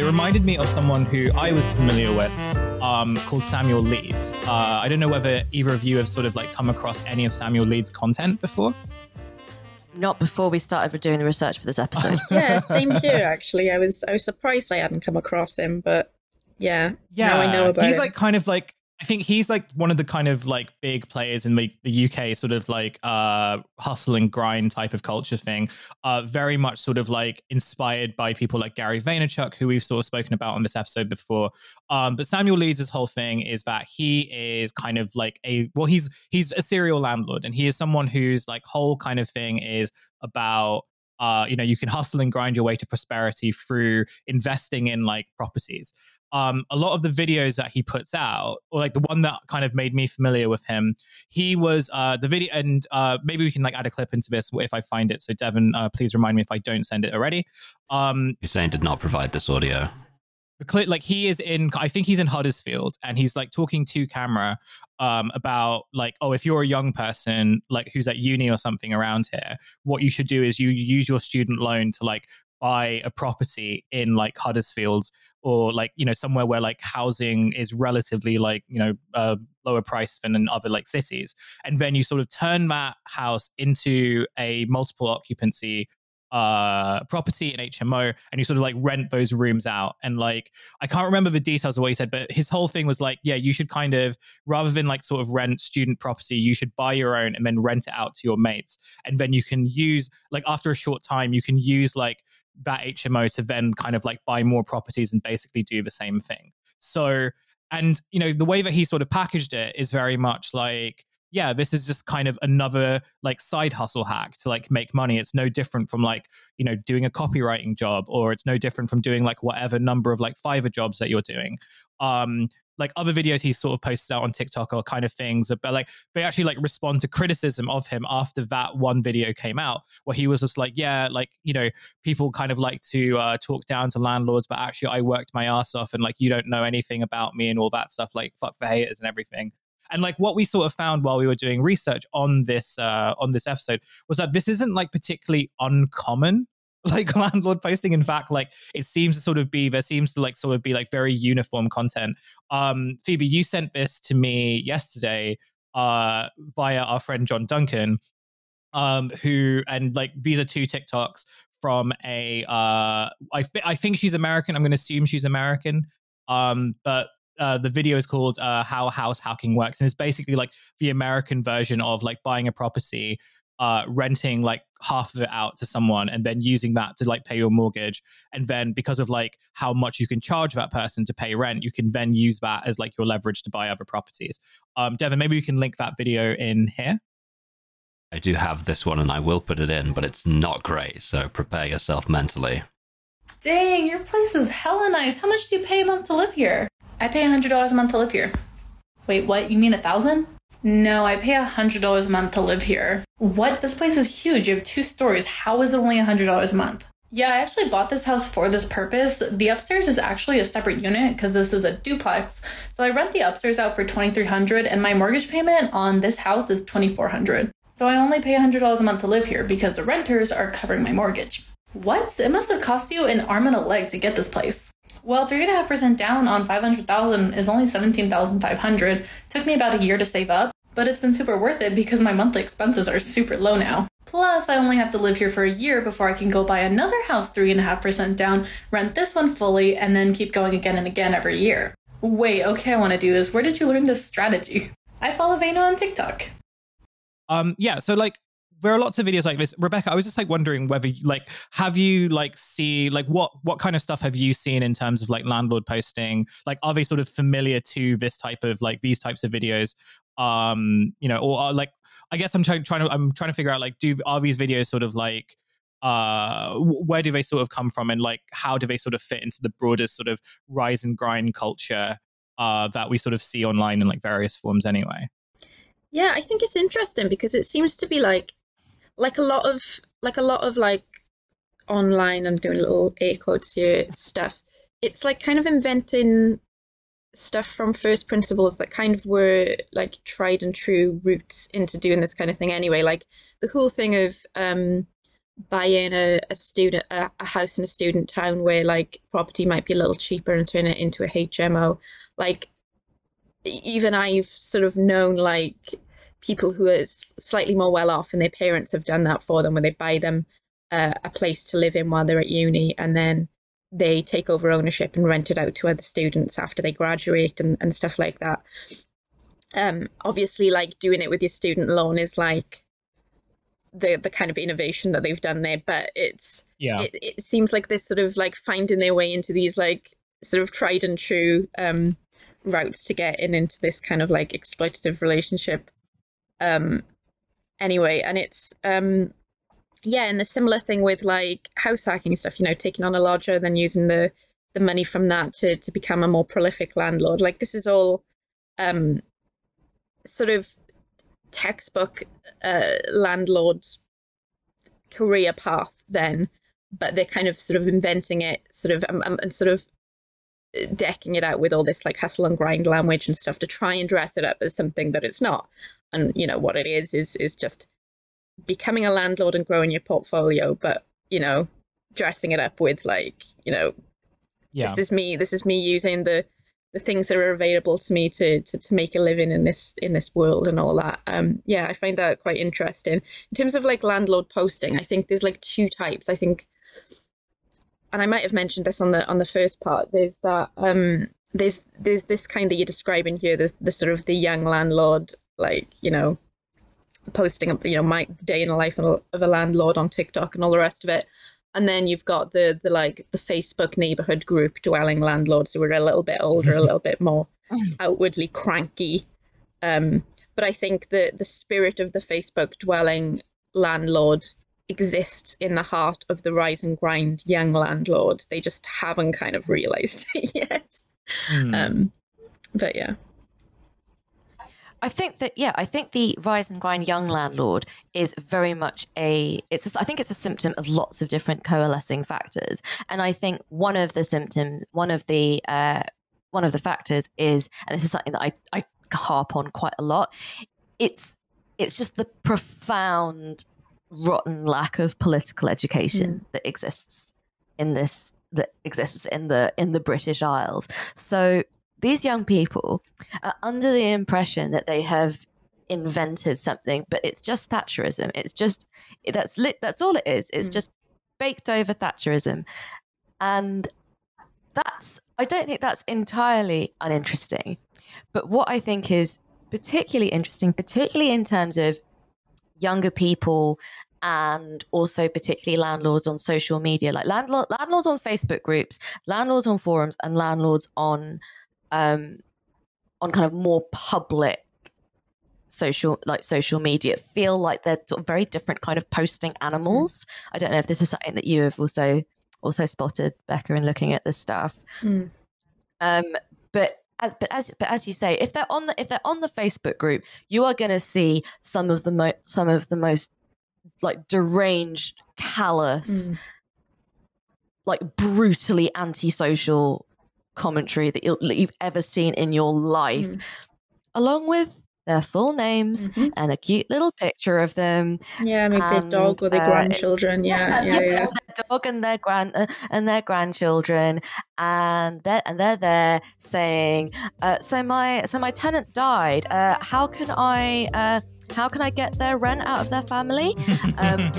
it reminded me of someone who I was familiar with, um, called Samuel Leeds. Uh, I don't know whether either of you have sort of like come across any of Samuel Leeds' content before. Not before we started doing the research for this episode. yeah, same here. Actually, I was I was surprised I hadn't come across him, but yeah, Yeah, now I know about he's him. like kind of like I think he's like one of the kind of like big players in the, the UK sort of like uh hustle and grind type of culture thing. Uh very much sort of like inspired by people like Gary Vaynerchuk, who we've sort of spoken about on this episode before. Um, but Samuel Leeds' whole thing is that he is kind of like a well, he's he's a serial landlord and he is someone whose like whole kind of thing is about uh, you know, you can hustle and grind your way to prosperity through investing in like properties um, a lot of the videos that he puts out, or like the one that kind of made me familiar with him, he was uh, the video, and uh, maybe we can like add a clip into this if I find it. So Devon, uh, please remind me if I don't send it already. Um, Hussein did not provide this audio. Like he is in, I think he's in Huddersfield, and he's like talking to camera um, about like, oh, if you're a young person like who's at uni or something around here, what you should do is you use your student loan to like buy a property in like Huddersfield or like you know somewhere where like housing is relatively like you know uh, lower price than in other like cities. And then you sort of turn that house into a multiple occupancy uh property in HMO and you sort of like rent those rooms out and like I can't remember the details of what he said but his whole thing was like yeah you should kind of rather than like sort of rent student property you should buy your own and then rent it out to your mates and then you can use like after a short time you can use like that HMO to then kind of like buy more properties and basically do the same thing. So, and you know, the way that he sort of packaged it is very much like, yeah, this is just kind of another like side hustle hack to like make money. It's no different from like, you know, doing a copywriting job or it's no different from doing like whatever number of like Fiverr jobs that you're doing. Um, like other videos he sort of posts out on TikTok or kind of things but like they actually like respond to criticism of him after that one video came out where he was just like yeah like you know people kind of like to uh, talk down to landlords but actually I worked my ass off and like you don't know anything about me and all that stuff like fuck the haters and everything and like what we sort of found while we were doing research on this uh on this episode was that this isn't like particularly uncommon like landlord posting. In fact like it seems to sort of be there seems to like sort of be like very uniform content. Um phoebe you sent this to me yesterday uh via our friend john duncan um who and like these are two tiktoks from a uh i, I think she's american. I'm going to assume she's american. Um but uh, the video is called uh, "How House Hacking Works," and it's basically like the American version of like buying a property uh, renting like half of it out to someone and then using that to like pay your mortgage and then because of like how much you can charge that person to pay rent you can then use that as like your leverage to buy other properties um devon maybe we can link that video in here I do have this one and I will put it in, but it's not great, so prepare yourself mentally. Dang, your place is hella nice. How much do you pay a month to live here? I pay $100 a month to live here. Wait, what? You mean a thousand? No, I pay $100 a month to live here. What? This place is huge. You have two stories. How is it only $100 a month? Yeah, I actually bought this house for this purpose. The upstairs is actually a separate unit because this is a duplex. So I rent the upstairs out for 2300 and my mortgage payment on this house is 2400 So I only pay $100 a month to live here because the renters are covering my mortgage. What? It must have cost you an arm and a leg to get this place. Well, three and a half percent down on five hundred thousand is only seventeen thousand five hundred. Took me about a year to save up, but it's been super worth it because my monthly expenses are super low now. Plus, I only have to live here for a year before I can go buy another house three and a half percent down, rent this one fully, and then keep going again and again every year. Wait, okay, I want to do this. Where did you learn this strategy? I follow Vano on TikTok. um yeah so like there are lots of videos like this. Rebecca i was just like wondering whether you- like have you like see like what what kind of stuff have you seen in terms of like landlord posting? Like are they sort of familiar to this type of like these types of videos? Um you know or are, like i guess i'm trying trying to i'm trying to figure out like do are these videos sort of like uh where do they sort of come from and like how do they sort of fit into the broader sort of rise and grind culture uh that we sort of see online in like various forms anyway? Yeah, I think it's interesting because it seems to be like like a lot of like a lot of like online I'm doing little air quotes here stuff. It's like kind of inventing stuff from first principles that kind of were like tried and true routes into doing this kind of thing anyway. Like the cool thing of um buying a, a student a, a house in a student town where like property might be a little cheaper and turn it into a HMO. Like even I've sort of known like people who are slightly more well off and their parents have done that for them when they buy them uh, a place to live in while they're at uni and then they take over ownership and rent it out to other students after they graduate and, and stuff like that. Um, obviously, like doing it with your student loan is like the the kind of innovation that they've done there, but it's yeah, it, it seems like they're sort of like finding their way into these like sort of tried and true um, routes to get in into this kind of like exploitative relationship. Um, anyway, and it's um, yeah, and the similar thing with like house hacking stuff, you know, taking on a lodger, then using the the money from that to to become a more prolific landlord. Like this is all um sort of textbook uh, landlord's career path then, but they're kind of sort of inventing it, sort of um, um, and sort of decking it out with all this like hustle and grind language and stuff to try and dress it up as something that it's not. And you know what it is is is just becoming a landlord and growing your portfolio, but you know, dressing it up with like, you know, yeah. this is me. This is me using the the things that are available to me to, to to make a living in this in this world and all that. Um, yeah, I find that quite interesting. In terms of like landlord posting, I think there's like two types. I think, and I might have mentioned this on the on the first part. There's that um, there's there's this kind that you're describing here, the the sort of the young landlord, like you know, posting up you know my day in the life of a landlord on TikTok and all the rest of it. And then you've got the the like the Facebook neighborhood group dwelling landlords who are a little bit older, a little bit more outwardly cranky. Um, but I think the the spirit of the Facebook dwelling landlord exists in the heart of the rise and grind young landlord. They just haven't kind of realized it yet. Mm. Um, but yeah. I think that yeah, I think the rise and grind young landlord is very much a it's a, I think it's a symptom of lots of different coalescing factors, and I think one of the symptoms, one of the uh, one of the factors is, and this is something that I I harp on quite a lot. It's it's just the profound rotten lack of political education mm. that exists in this that exists in the in the British Isles. So these young people are under the impression that they have invented something, but it's just Thatcherism. It's just that's lit. That's all it is. It's mm. just baked over Thatcherism, and that's. I don't think that's entirely uninteresting, but what I think is particularly interesting, particularly in terms of younger people and also particularly landlords on social media, like landlord, landlords on Facebook groups, landlords on forums, and landlords on um, on kind of more public social like social media feel like they're sort of very different kind of posting animals. Mm. I don't know if this is something that you have also also spotted, Becca, in looking at this stuff. Mm. Um, but as but as but as you say, if they're on the if they're on the Facebook group, you are going to see some of the mo- some of the most like deranged, callous, mm. like brutally antisocial commentary that, you have ever seen in your life, mm. along with their full names mm-hmm. and a cute little picture of them. Yeah, maybe and, their dog or their uh, grandchildren. Yeah, yeah, yeah, yeah. Their dog and their grand uh, and their grandchildren, and they're and they're there saying, uh, "So my so my tenant died. Uh, how can I uh, how can I get their rent out of their family?" Um,